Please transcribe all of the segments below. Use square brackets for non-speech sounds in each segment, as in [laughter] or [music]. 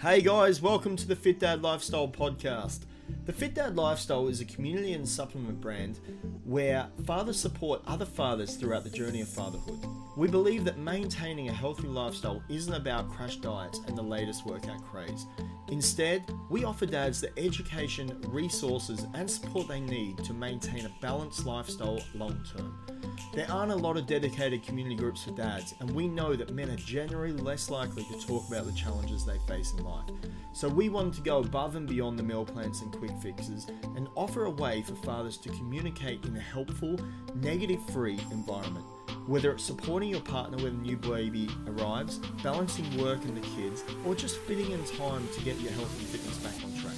Hey guys, welcome to the Fit Dad Lifestyle Podcast. The Fit Dad Lifestyle is a community and supplement brand where fathers support other fathers throughout the journey of fatherhood. We believe that maintaining a healthy lifestyle isn't about crash diets and the latest workout craze. Instead, we offer dads the education, resources, and support they need to maintain a balanced lifestyle long term. There aren't a lot of dedicated community groups for dads, and we know that men are generally less likely to talk about the challenges they face in life. So, we wanted to go above and beyond the meal plans and quick fixes and offer a way for fathers to communicate in a helpful, negative free environment. Whether it's supporting your partner when a new baby arrives, balancing work and the kids, or just fitting in time to get your health and fitness back on track.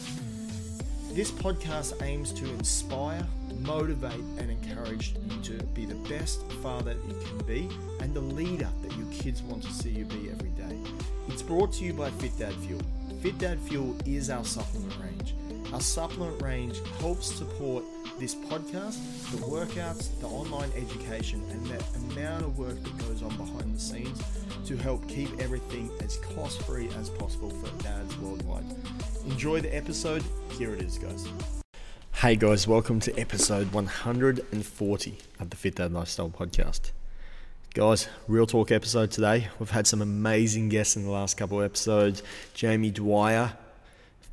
This podcast aims to inspire, motivate, and encourage you to be the best father you can be and the leader that your kids want to see you be every day. It's brought to you by Fit Dad Fuel. Fit Dad Fuel is our supplement range. Our supplement range helps support this podcast, the workouts, the online education, and the amount of work that goes on behind the scenes to help keep everything as cost free as possible for dads worldwide. Enjoy the episode. Here it is, guys. Hey guys, welcome to episode 140 of the Fit Dad Lifestyle Podcast. Guys, real talk episode today. We've had some amazing guests in the last couple of episodes. Jamie Dwyer,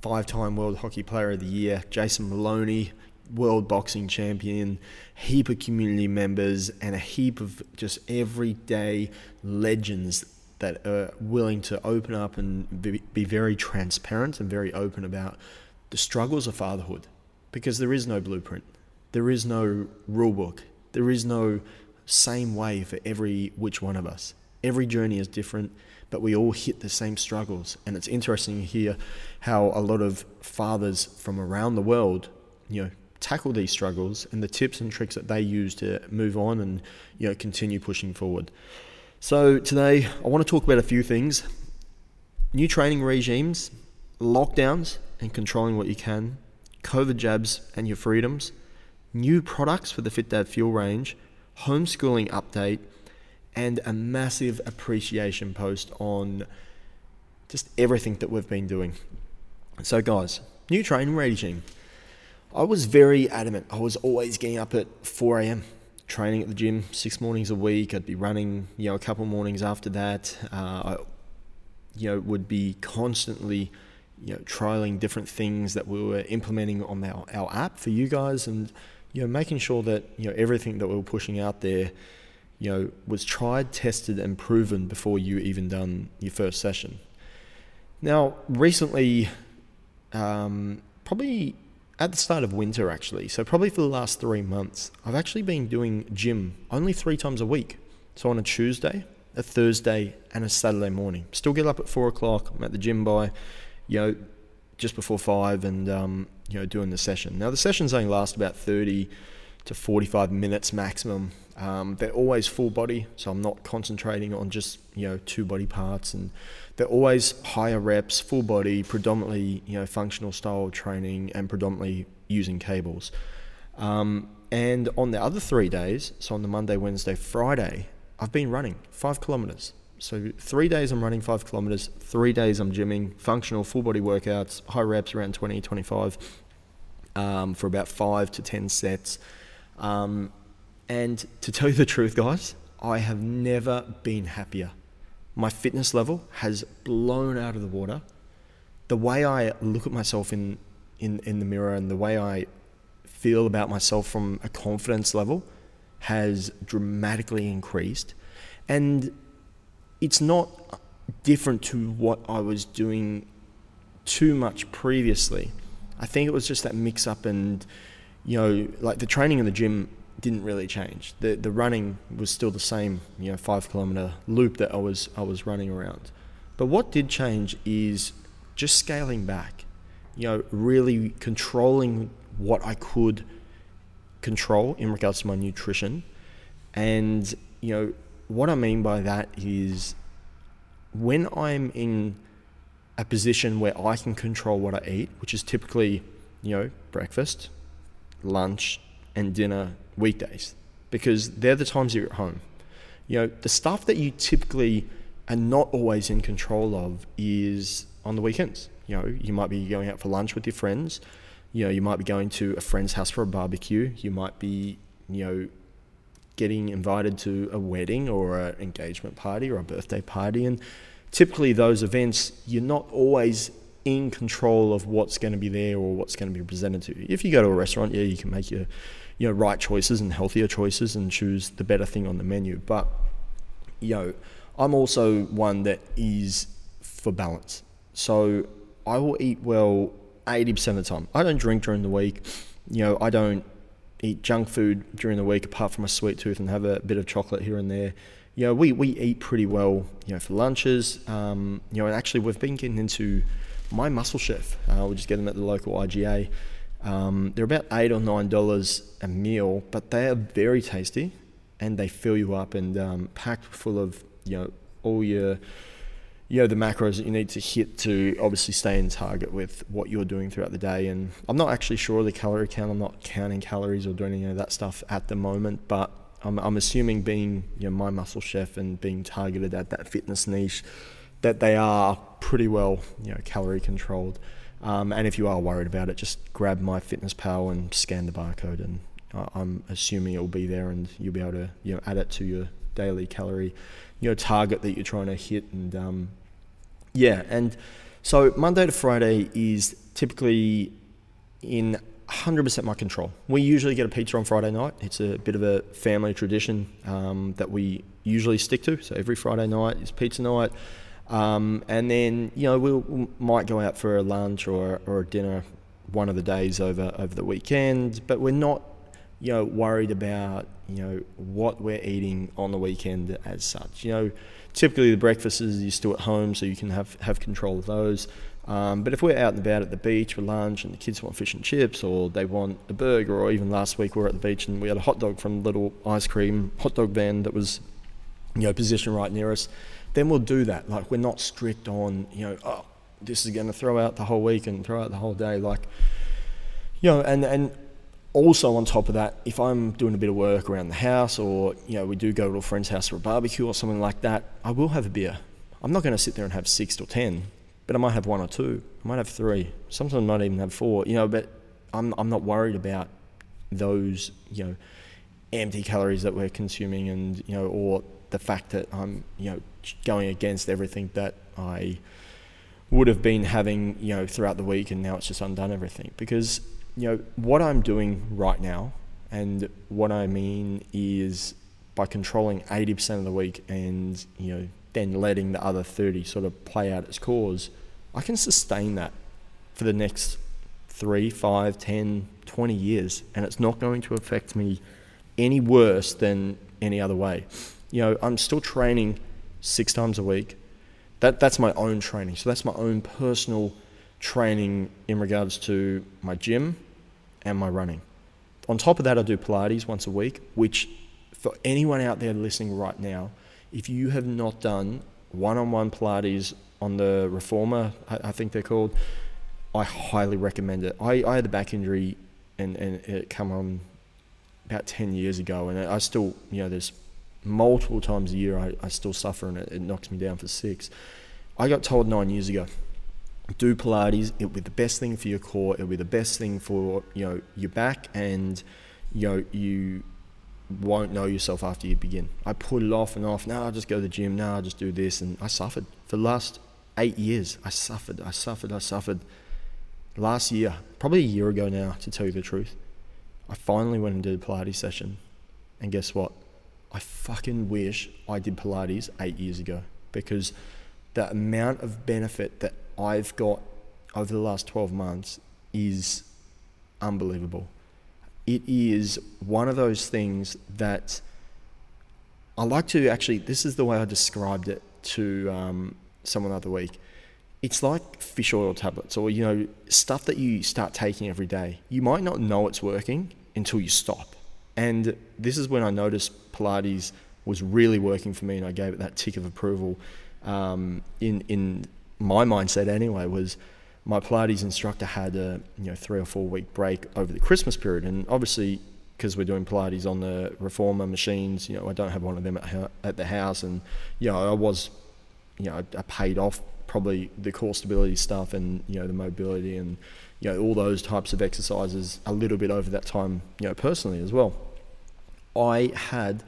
five time World Hockey Player of the Year, Jason Moloney, World Boxing Champion, heap of community members, and a heap of just everyday legends that are willing to open up and be, be very transparent and very open about the struggles of fatherhood. Because there is no blueprint, there is no rule book, there is no same way for every which one of us. Every journey is different, but we all hit the same struggles. And it's interesting to hear how a lot of fathers from around the world, you know, tackle these struggles and the tips and tricks that they use to move on and you know continue pushing forward. So today I want to talk about a few things: new training regimes, lockdowns and controlling what you can, COVID jabs and your freedoms, new products for the Fit Dad Fuel range, homeschooling update, and a massive appreciation post on just everything that we've been doing. So, guys, new training regime. I was very adamant. I was always getting up at 4 a.m., training at the gym six mornings a week. I'd be running, you know, a couple mornings after that. Uh, I, you know, would be constantly, you know, trialing different things that we were implementing on our, our app for you guys and, you know, making sure that, you know, everything that we were pushing out there, you know, was tried, tested, and proven before you even done your first session. Now, recently, um, probably at the start of winter actually. So probably for the last three months, I've actually been doing gym only three times a week. So on a Tuesday, a Thursday, and a Saturday morning. Still get up at four o'clock. I'm at the gym by, you know, just before five, and um, you know, doing the session. Now the sessions only last about thirty to forty-five minutes maximum. Um, they're always full body, so I'm not concentrating on just you know two body parts, and they're always higher reps, full body, predominantly you know functional style training, and predominantly using cables. Um, and on the other three days, so on the Monday, Wednesday, Friday, I've been running five kilometers. So three days I'm running five kilometers, three days I'm gymming, functional full body workouts, high reps around 20, 25 um, for about five to 10 sets. Um, and to tell you the truth, guys, I have never been happier. My fitness level has blown out of the water. The way I look at myself in, in, in the mirror and the way I feel about myself from a confidence level has dramatically increased. And it's not different to what I was doing too much previously. I think it was just that mix up and, you know, like the training in the gym didn't really change. The the running was still the same, you know, five kilometer loop that I was I was running around. But what did change is just scaling back, you know, really controlling what I could control in regards to my nutrition. And, you know, what I mean by that is when I'm in a position where I can control what I eat, which is typically, you know, breakfast, lunch, and dinner weekdays, because they're the times you're at home. You know, the stuff that you typically are not always in control of is on the weekends. You know, you might be going out for lunch with your friends. You know, you might be going to a friend's house for a barbecue. You might be, you know, getting invited to a wedding or an engagement party or a birthday party. And typically, those events, you're not always in control of what's going to be there or what's going to be presented to you. If you go to a restaurant, yeah, you can make your you know right choices and healthier choices and choose the better thing on the menu. But you know, I'm also one that is for balance. So I will eat well 80% of the time. I don't drink during the week. You know, I don't eat junk food during the week apart from a sweet tooth and have a bit of chocolate here and there. You know, we, we eat pretty well, you know, for lunches. Um, you know, and actually we've been getting into My Muscle Chef. Uh, we just get them at the local IGA. Um, they're about eight or nine dollars a meal, but they are very tasty, and they fill you up and um, packed full of you know all your you know the macros that you need to hit to obviously stay in target with what you're doing throughout the day. And I'm not actually sure of the calorie count. I'm not counting calories or doing any of that stuff at the moment, but I'm, I'm assuming being you know My Muscle Chef and being targeted at that fitness niche that they are pretty well you know calorie controlled. Um, and if you are worried about it, just grab MyFitnessPal and scan the barcode, and I'm assuming it will be there, and you'll be able to you know add it to your daily calorie you know target that you're trying to hit, and um, yeah, and so Monday to Friday is typically in 100% my control. We usually get a pizza on Friday night. It's a bit of a family tradition um, that we usually stick to. So every Friday night is pizza night. Um, and then you know we'll, we might go out for a lunch or or a dinner one of the days over over the weekend, but we're not you know worried about you know what we're eating on the weekend as such. You know, typically the breakfasts you're still at home, so you can have have control of those. Um, but if we're out and about at the beach for lunch and the kids want fish and chips or they want a burger, or even last week we were at the beach and we had a hot dog from a little ice cream hot dog van that was, you know, positioned right near us then we'll do that. Like we're not strict on, you know, oh, this is going to throw out the whole week and throw out the whole day. Like, you know, and and also on top of that, if I'm doing a bit of work around the house, or you know, we do go to a friend's house for a barbecue or something like that, I will have a beer. I'm not going to sit there and have six or ten, but I might have one or two. I might have three. Sometimes I might even have four. You know, but I'm I'm not worried about those, you know, empty calories that we're consuming, and you know, or the fact that I'm, you know, going against everything that I would have been having, you know, throughout the week, and now it's just undone everything. Because, you know, what I'm doing right now, and what I mean is by controlling 80% of the week and, you know, then letting the other 30 sort of play out its cause, I can sustain that for the next three, five, 10, 20 years, and it's not going to affect me any worse than any other way. You know, I'm still training six times a week. That that's my own training. So that's my own personal training in regards to my gym and my running. On top of that, I do Pilates once a week, which for anyone out there listening right now, if you have not done one-on-one Pilates on the Reformer, I, I think they're called, I highly recommend it. I, I had a back injury and, and it come on about 10 years ago and I still, you know, there's multiple times a year I, I still suffer and it, it knocks me down for six. I got told nine years ago, do Pilates. It'll be the best thing for your core. It'll be the best thing for you know your back, and you know you won't know yourself after you begin. I put it off and off. Now I just go to the gym. Now I just do this, and I suffered for the last eight years. I suffered. I suffered. I suffered. Last year, probably a year ago now, to tell you the truth, I finally went and did a Pilates session, and guess what? I fucking wish I did Pilates eight years ago because the amount of benefit that I've got over the last 12 months is unbelievable. It is one of those things that I like to actually, this is the way I described it to um, someone the other week. It's like fish oil tablets or, you know, stuff that you start taking every day. You might not know it's working until you stop. And this is when I noticed Pilates was really working for me, and I gave it that tick of approval. Um, in in my mindset anyway was my Pilates instructor had a you know three or four week break over the Christmas period, and obviously because we're doing Pilates on the reformer machines, you know I don't have one of them at, at the house, and you know I was you know I paid off probably the core stability stuff and you know the mobility and you know all those types of exercises a little bit over that time you know personally as well i had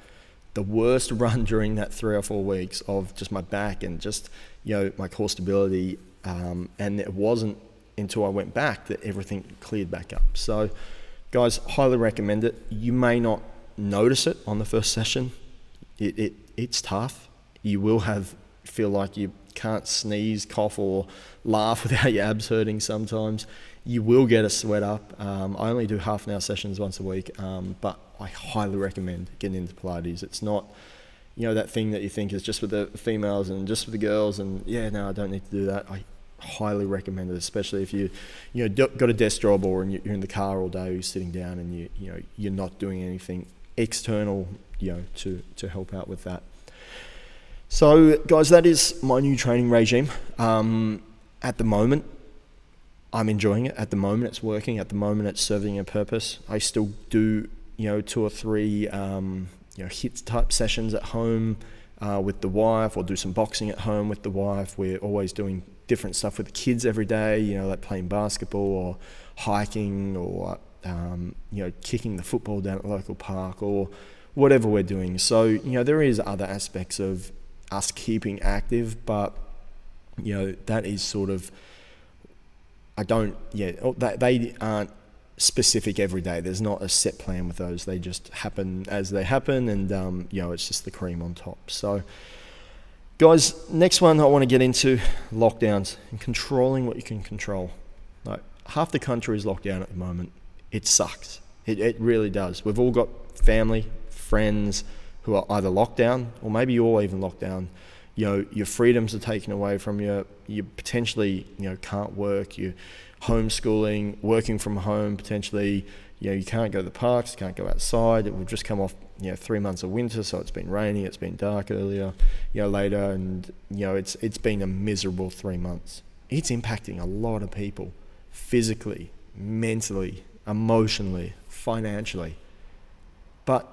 the worst [laughs] run during that three or four weeks of just my back and just you know my core stability um, and it wasn't until i went back that everything cleared back up. So guys highly recommend it. You may not notice it on the first session. It, it it's tough. You will have feel like you can't sneeze cough or laugh [laughs] without your abs hurting sometimes. You will get a sweat up. Um, I only do half an hour sessions once a week, um, but I highly recommend getting into Pilates. It's not, you know, that thing that you think is just for the females and just for the girls, and yeah, no, I don't need to do that. I highly recommend it, especially if you, you know, got a desk job or you're in the car all day, you're sitting down, and you, you know, you're not doing anything external, you know, to to help out with that. So, guys, that is my new training regime. Um, at the moment, I'm enjoying it at the moment. It's working at the moment. It's serving a purpose. I still do, you know, two or three, um, you know, HIIT type sessions at home uh, with the wife, or do some boxing at home with the wife. We're always doing different stuff with the kids every day. You know, like playing basketball or hiking or um, you know, kicking the football down at the local park or whatever we're doing. So you know, there is other aspects of us keeping active, but you know, that is sort of I don't, yeah, oh, they aren't specific every day. There's not a set plan with those. They just happen as they happen, and um, you know, it's just the cream on top. So, guys, next one I want to get into lockdowns and controlling what you can control. Like half the country is locked down at the moment. It sucks. It, it really does. We've all got family, friends who are either locked down or maybe you're all even locked down you know your freedoms are taken away from you. You potentially you know can't work. You homeschooling, working from home potentially. You know you can't go to the parks, you can't go outside. It will just come off you know three months of winter, so it's been rainy, it's been dark earlier, you know later, and you know it's it's been a miserable three months. It's impacting a lot of people, physically, mentally, emotionally, financially. But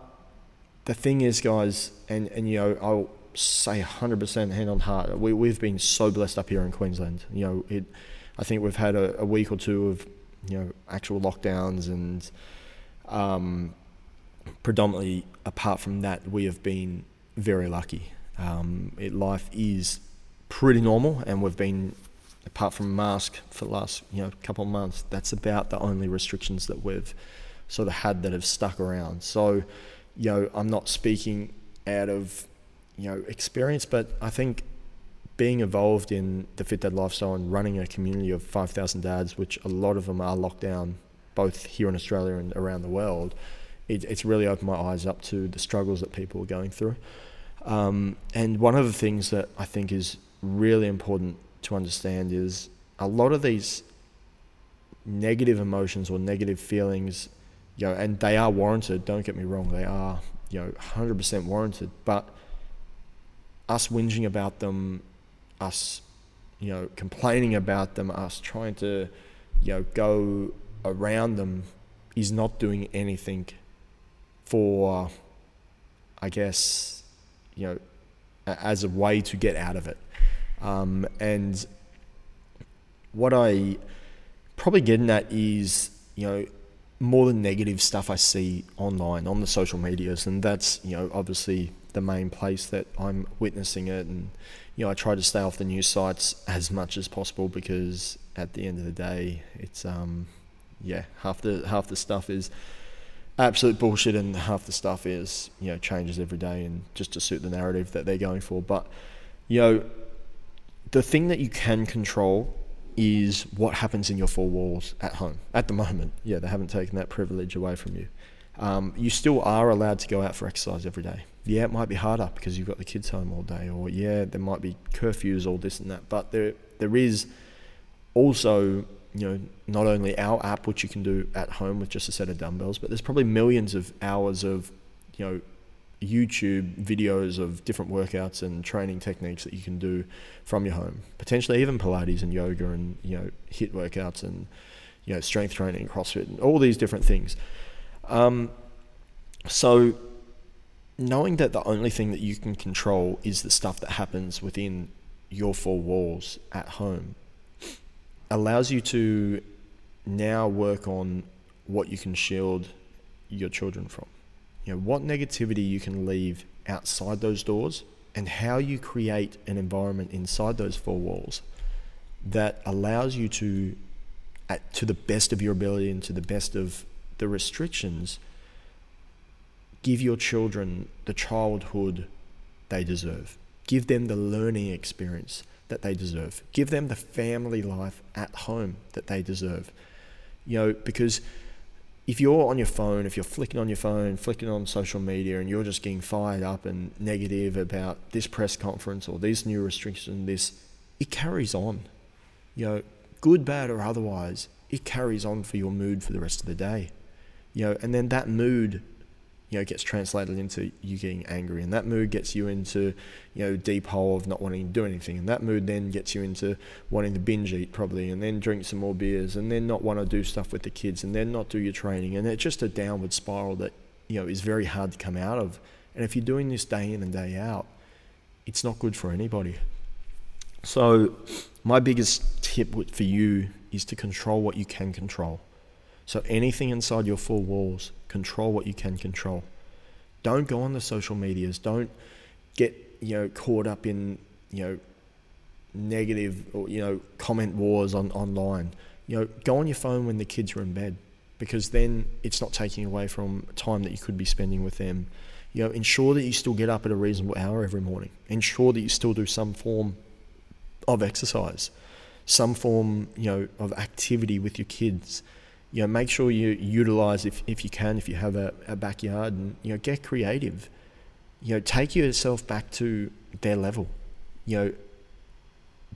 the thing is, guys, and and you know I'll say 100% hand on heart. We, we've been so blessed up here in Queensland. You know, it. I think we've had a, a week or two of, you know, actual lockdowns and, um, predominantly apart from that, we have been very lucky. Um, it, life is pretty normal, and we've been, apart from mask for the last you know couple of months, that's about the only restrictions that we've sort of had that have stuck around. So, you know, I'm not speaking out of you know experience, but I think being involved in the Fit Dad lifestyle and running a community of 5,000 dads, which a lot of them are locked down, both here in Australia and around the world, it, it's really opened my eyes up to the struggles that people are going through. Um, and one of the things that I think is really important to understand is a lot of these negative emotions or negative feelings, you know, and they are warranted. Don't get me wrong; they are, you know, hundred percent warranted. But us whinging about them, us, you know, complaining about them, us trying to, you know, go around them is not doing anything for, I guess, you know, as a way to get out of it. Um, and what I probably getting at is, you know, more the negative stuff I see online on the social medias, and that's you know obviously the main place that I'm witnessing it. And, you know, I try to stay off the news sites as much as possible because at the end of the day, it's, um, yeah, half the, half the stuff is absolute bullshit and half the stuff is, you know, changes every day and just to suit the narrative that they're going for. But, you know, the thing that you can control is what happens in your four walls at home at the moment. Yeah, they haven't taken that privilege away from you. Um, you still are allowed to go out for exercise every day yeah, it might be harder because you've got the kids home all day, or yeah, there might be curfews, all this and that. But there, there is also, you know, not only our app, which you can do at home with just a set of dumbbells, but there's probably millions of hours of, you know, YouTube videos of different workouts and training techniques that you can do from your home. Potentially even Pilates and yoga and you know HIIT workouts and you know strength training, CrossFit, and all these different things. Um, so knowing that the only thing that you can control is the stuff that happens within your four walls at home allows you to now work on what you can shield your children from. You know, what negativity you can leave outside those doors and how you create an environment inside those four walls that allows you to at, to the best of your ability and to the best of the restrictions give your children the childhood they deserve give them the learning experience that they deserve give them the family life at home that they deserve you know because if you're on your phone, if you're flicking on your phone, flicking on social media, and you're just getting fired up and negative about this press conference or these new restriction, this, it carries on. You know, good, bad, or otherwise, it carries on for your mood for the rest of the day. You know, and then that mood you know, gets translated into you getting angry, and that mood gets you into, you know, deep hole of not wanting to do anything, and that mood then gets you into wanting to binge eat probably, and then drink some more beers, and then not want to do stuff with the kids, and then not do your training, and it's just a downward spiral that you know is very hard to come out of. And if you're doing this day in and day out, it's not good for anybody. So, my biggest tip for you is to control what you can control. So anything inside your four walls, control what you can control. Don't go on the social medias. Don't get you know caught up in you know negative or you know comment wars on online. You know, go on your phone when the kids are in bed because then it's not taking away from time that you could be spending with them. You know, ensure that you still get up at a reasonable hour every morning. Ensure that you still do some form of exercise, some form, you know, of activity with your kids you know, make sure you utilize if, if you can, if you have a, a backyard and, you know, get creative. You know, take yourself back to their level. You know,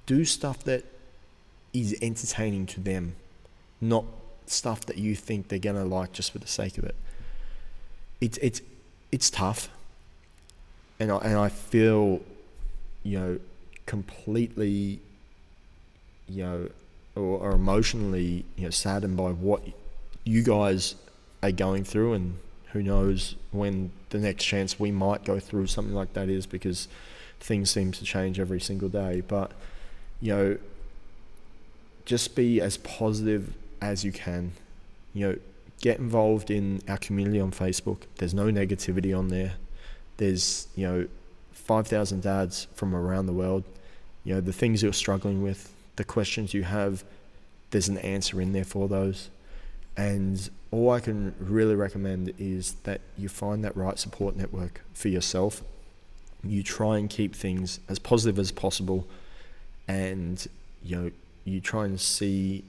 do stuff that is entertaining to them, not stuff that you think they're gonna like just for the sake of it. It's it's it's tough, and I and I feel, you know, completely, you know, or are emotionally you know saddened by what you guys are going through, and who knows when the next chance we might go through something like that is because things seem to change every single day. But you know, just be as positive as you can. You know, get involved in our community on Facebook. There's no negativity on there. There's you know, five thousand dads from around the world. You know, the things you're struggling with, the questions you have, there's an answer in there for those. And all I can really recommend is that you find that right support network for yourself. You try and keep things as positive as possible, and you know you try and see,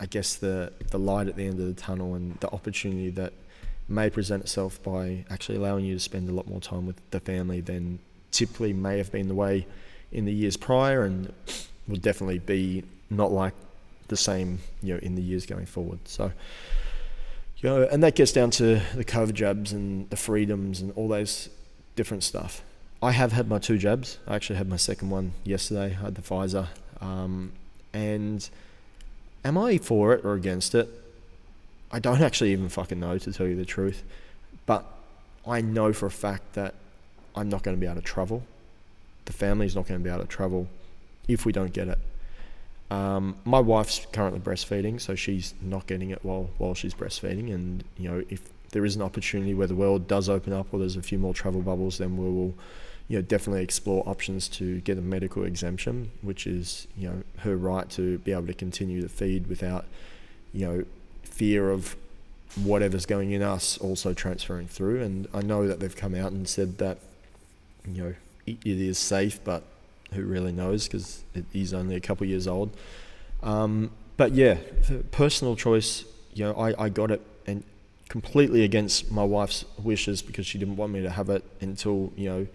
I guess the the light at the end of the tunnel and the opportunity that may present itself by actually allowing you to spend a lot more time with the family than typically may have been the way in the years prior, and will definitely be not like the same, you know, in the years going forward. So, you know, and that gets down to the COVID jabs and the freedoms and all those different stuff. I have had my two jabs. I actually had my second one yesterday. I had the Pfizer. Um, and am I for it or against it? I don't actually even fucking know, to tell you the truth. But I know for a fact that I'm not going to be able to travel. The family's not going to be able to travel if we don't get it. Um, my wife's currently breastfeeding, so she's not getting it while while she's breastfeeding. And you know, if there is an opportunity where the world does open up, or there's a few more travel bubbles, then we will, you know, definitely explore options to get a medical exemption, which is you know her right to be able to continue to feed without, you know, fear of whatever's going in us also transferring through. And I know that they've come out and said that, you know, it, it is safe, but who really knows because he's only a couple years old. Um, but yeah, personal choice. You know, I, I got it and completely against my wife's wishes because she didn't want me to have it until you know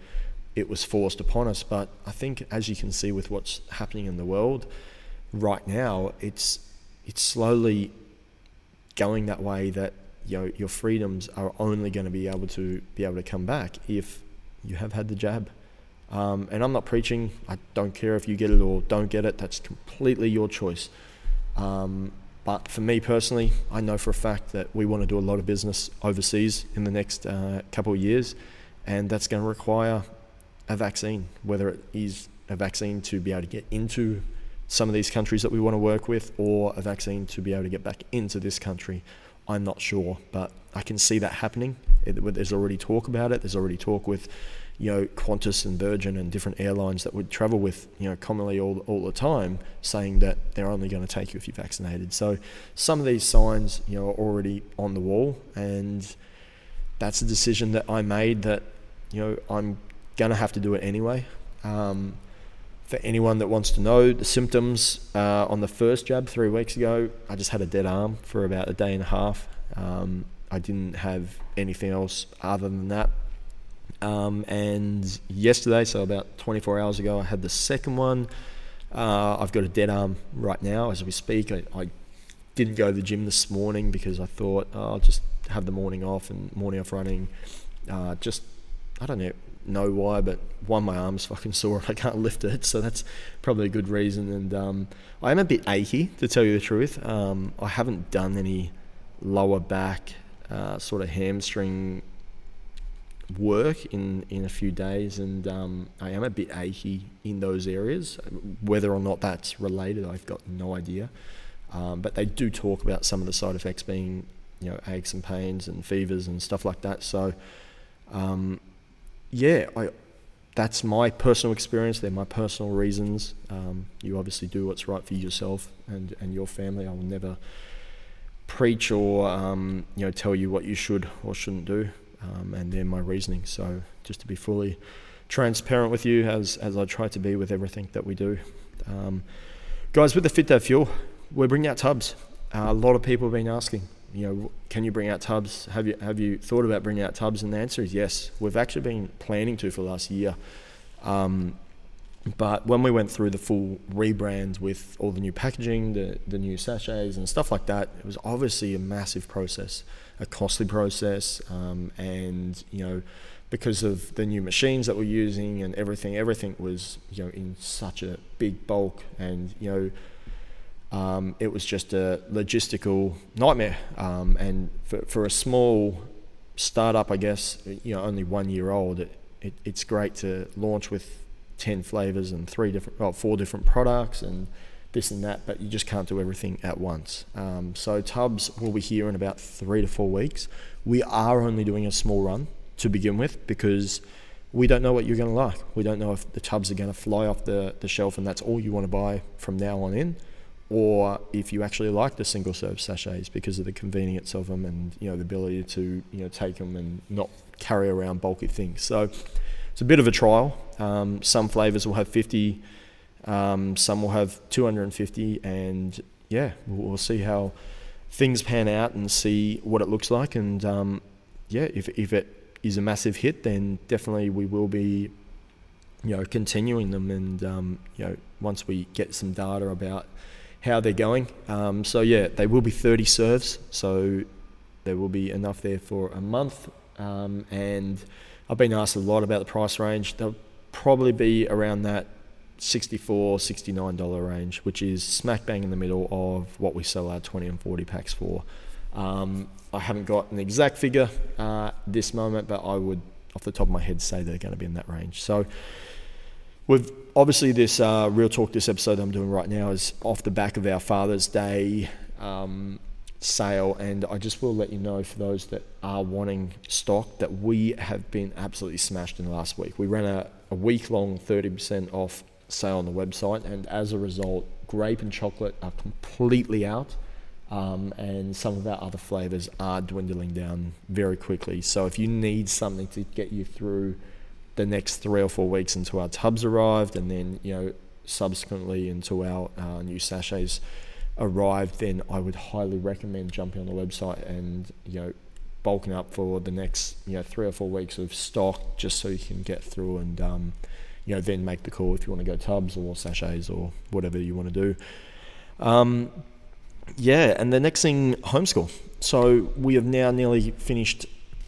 it was forced upon us. But I think, as you can see with what's happening in the world right now, it's it's slowly going that way that you know your freedoms are only going to be able to be able to come back if you have had the jab. Um, and I'm not preaching. I don't care if you get it or don't get it. That's completely your choice. Um, but for me personally, I know for a fact that we want to do a lot of business overseas in the next uh, couple of years, and that's going to require a vaccine, whether it is a vaccine to be able to get into some of these countries that we want to work with, or a vaccine to be able to get back into this country. I'm not sure, but I can see that happening. There's already talk about it. There's already talk with, you know, Qantas and Virgin and different airlines that would travel with, you know, commonly all, all the time, saying that they're only going to take you if you're vaccinated. So some of these signs, you know, are already on the wall, and that's a decision that I made that, you know, I'm going to have to do it anyway. Um, for anyone that wants to know the symptoms uh, on the first jab three weeks ago, I just had a dead arm for about a day and a half. Um, I didn't have anything else other than that. Um, and yesterday, so about 24 hours ago, I had the second one. Uh, I've got a dead arm right now as we speak. I, I, didn't go to the gym this morning because I thought oh, I'll just have the morning off and morning off running. Uh, just I don't know know why, but one, my arm's fucking sore and I can't lift it, so that's probably a good reason. And um, I am a bit achy, to tell you the truth. Um, I haven't done any lower back, uh, sort of hamstring work in, in a few days, and um, I am a bit achy in those areas. Whether or not that's related, I've got no idea. Um, but they do talk about some of the side effects being, you know, aches and pains and fevers and stuff like that. So, um, yeah, I, that's my personal experience. They're my personal reasons. Um, you obviously do what's right for yourself and, and your family. I will never preach or um, you know tell you what you should or shouldn't do, um, and they're my reasoning. So just to be fully transparent with you, as as I try to be with everything that we do, um, guys. With the Fit Dad Fuel, we're bringing out tubs. Uh, a lot of people have been asking you know, can you bring out tubs? Have you have you thought about bringing out tubs? And the answer is yes. We've actually been planning to for the last year. Um, but when we went through the full rebrand with all the new packaging, the, the new sachets and stuff like that, it was obviously a massive process, a costly process, um, and you know, because of the new machines that we're using and everything, everything was you know in such a big bulk, and you know um, it was just a logistical nightmare. Um, and for, for a small startup, I guess, you know, only one year old, it, it, it's great to launch with 10 flavors and three different, well, four different products and this and that, but you just can't do everything at once. Um, so Tubs will be here in about three to four weeks. We are only doing a small run to begin with because we don't know what you're going to like. We don't know if the tubs are going to fly off the, the shelf and that's all you want to buy from now on in or if you actually like the single serve sachets because of the convenience of them and you know the ability to you know take them and not carry around bulky things. So it's a bit of a trial. Um, some flavors will have 50, um, some will have 250, and yeah, we'll, we'll, see how things pan out and see what it looks like. And um, yeah, if if it is a massive hit, then definitely we will be you know continuing them and um, you know once we get some data about how they're going. Um, so yeah, they will be 30 serves, so there will be enough there for a month. Um, and I've been asked a lot about the price range. They'll probably be around that 64 $69 range, which is smack bang in the middle of what we sell our 20 and 40 packs for. Um, I haven't got an exact figure uh, this moment, but I would, off the top of my head, say they're going to be in that range. So We've obviously this uh, real talk. This episode I'm doing right now is off the back of our Father's Day um, sale, and I just will let you know for those that are wanting stock that we have been absolutely smashed in the last week. We ran a, a week long 30% off sale on the website, and as a result, grape and chocolate are completely out. Um, and some of our other flavors are dwindling down very quickly. So if you need something to get you through the next three or four weeks until our tubs arrived, and then you know subsequently until our uh, new sachets arrived, then I would highly recommend jumping on the website and you know bulking up for the next you know three or four weeks of stock, just so you can get through and um, you know then make the call if you want to go tubs or sachets or whatever you want to do. Um, yeah, and the next thing, homeschool. So we have now nearly finished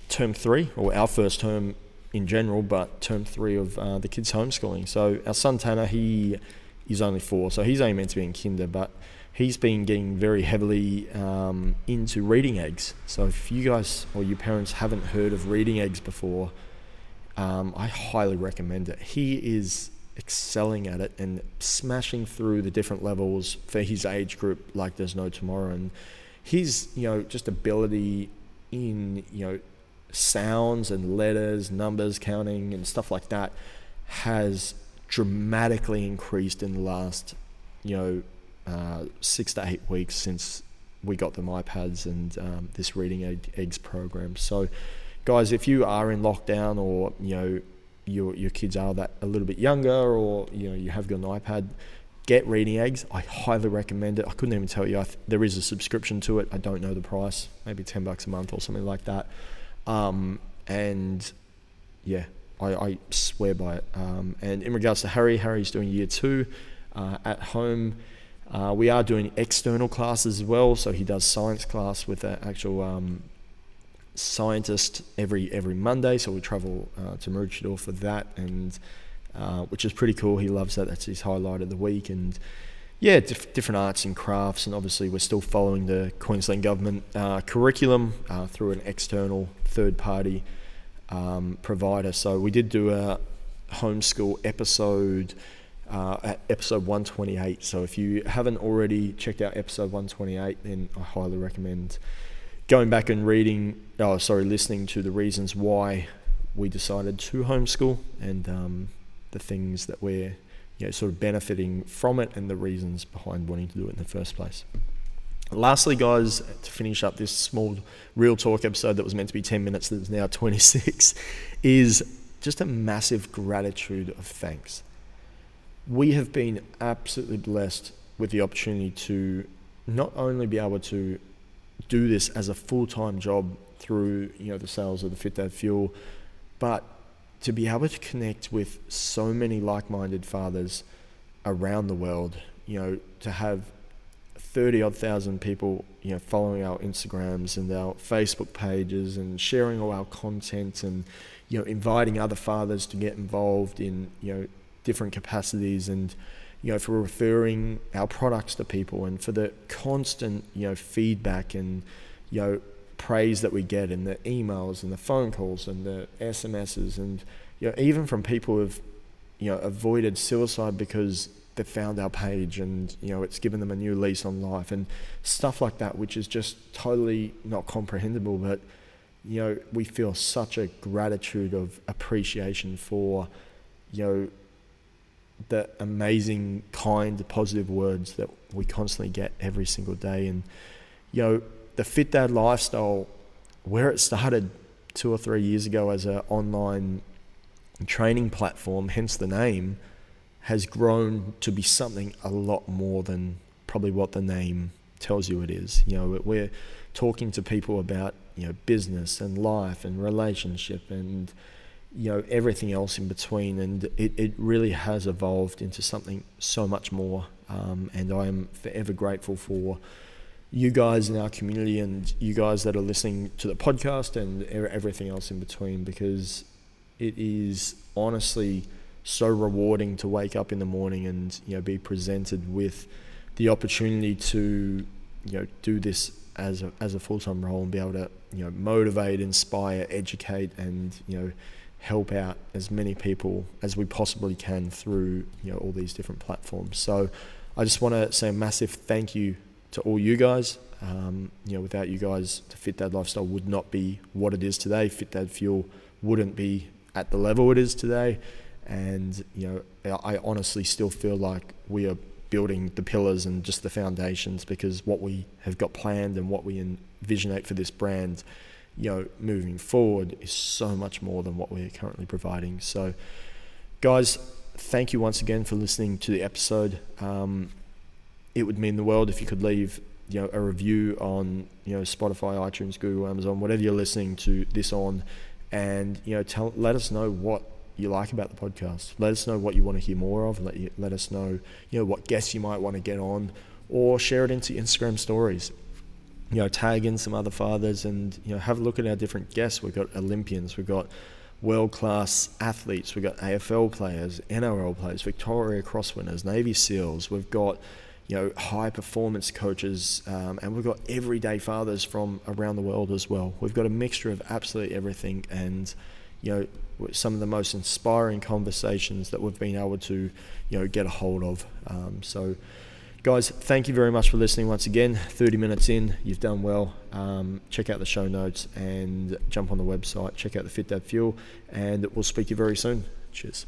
term three, or our first term in general, but term three of uh, the kids' homeschooling. So our son Tanner, he is only four, so he's only meant to be in kinder, but he's been getting very heavily um, into Reading Eggs. So if you guys or your parents haven't heard of Reading Eggs before, um, I highly recommend it. He is excelling at it and smashing through the different levels for his age group like there's no tomorrow. And his, you know, just ability in, you know, sounds and letters, numbers, counting, and stuff like that has dramatically increased in the last, you know, uh, six to eight weeks since we got them iPads and um, this Reading Eggs program. So, guys, if you are in lockdown or you know your your kids are that a little bit younger or you know you have got an iPad, get Reading Eggs. I highly recommend it. I couldn't even tell you th- there is a subscription to it. I don't know the price, maybe ten bucks a month or something like that. Um, and yeah, I, I, swear by it. Um, and in regards to Harry, Harry's doing year two uh, at home. Uh, we are doing external classes as well, so he does science class with an actual um, scientist every every Monday. So we travel uh, to Maroochydore for that, and uh, which is pretty cool. He loves that. That's his highlight of the week, and yeah, dif- different arts and crafts, and obviously we're still following the Queensland government uh, curriculum uh, through an external third party um, provider. So we did do a homeschool episode uh, at episode 128. So if you haven't already checked out episode 128, then I highly recommend going back and reading, oh, sorry, listening to the reasons why we decided to homeschool and um, the things that we're you know, sort of benefiting from it and the reasons behind wanting to do it in the first place. Lastly, guys, to finish up this small real talk episode that was meant to be 10 minutes, that is now 26, [laughs] is just a massive gratitude of thanks we have been absolutely blessed with the opportunity to not only be able to do this as a full-time job through you know the sales of the Fit Dad Fuel, but to be able to connect with so many like-minded fathers around the world, you know, to have 30 odd thousand people, you know, following our Instagrams and our Facebook pages and sharing all our content and, you know, inviting other fathers to get involved in, you know, different capacities and you know for referring our products to people and for the constant you know feedback and you know praise that we get in the emails and the phone calls and the SMSs and you know even from people who've you know avoided suicide because they found our page and you know it's given them a new lease on life and stuff like that which is just totally not comprehensible but you know we feel such a gratitude of appreciation for you know the amazing, kind, positive words that we constantly get every single day. And, you know, the Fit Dad lifestyle, where it started two or three years ago as an online training platform, hence the name, has grown to be something a lot more than probably what the name tells you it is. You know, we're talking to people about, you know, business and life and relationship and, you know everything else in between and it, it really has evolved into something so much more um, and I am forever grateful for you guys in our community and you guys that are listening to the podcast and everything else in between because it is honestly so rewarding to wake up in the morning and you know be presented with the opportunity to you know do this as a, as a full-time role and be able to you know motivate inspire educate and you know help out as many people as we possibly can through you know all these different platforms. So I just want to say a massive thank you to all you guys. Um, you know, without you guys, the Fit Dad lifestyle would not be what it is today. Fit Dad Fuel wouldn't be at the level it is today. And you know, I honestly still feel like we are building the pillars and just the foundations because what we have got planned and what we envisionate for this brand you know, moving forward is so much more than what we're currently providing. So, guys, thank you once again for listening to the episode. Um, it would mean the world if you could leave, you know, a review on, you know, Spotify, iTunes, Google, Amazon, whatever you're listening to this on, and you know, tell let us know what you like about the podcast. Let us know what you want to hear more of. Let you, let us know, you know, what guests you might want to get on, or share it into Instagram stories you know, tag in some other fathers and, you know, have a look at our different guests. We've got Olympians, we've got world class athletes, we've got AFL players, NRL players, Victoria Cross winners, Navy SEALs, we've got, you know, high performance coaches, um, and we've got everyday fathers from around the world as well. We've got a mixture of absolutely everything, and you know, some of the most inspiring conversations that we've been able to, you know, get a hold of. Um, so, guys, thank you very much for listening once again. 30 minutes in, you've done well. Um, check out the show notes and jump on the website. Check out the Fit Dad Fuel, and we'll speak to you very soon. Cheers.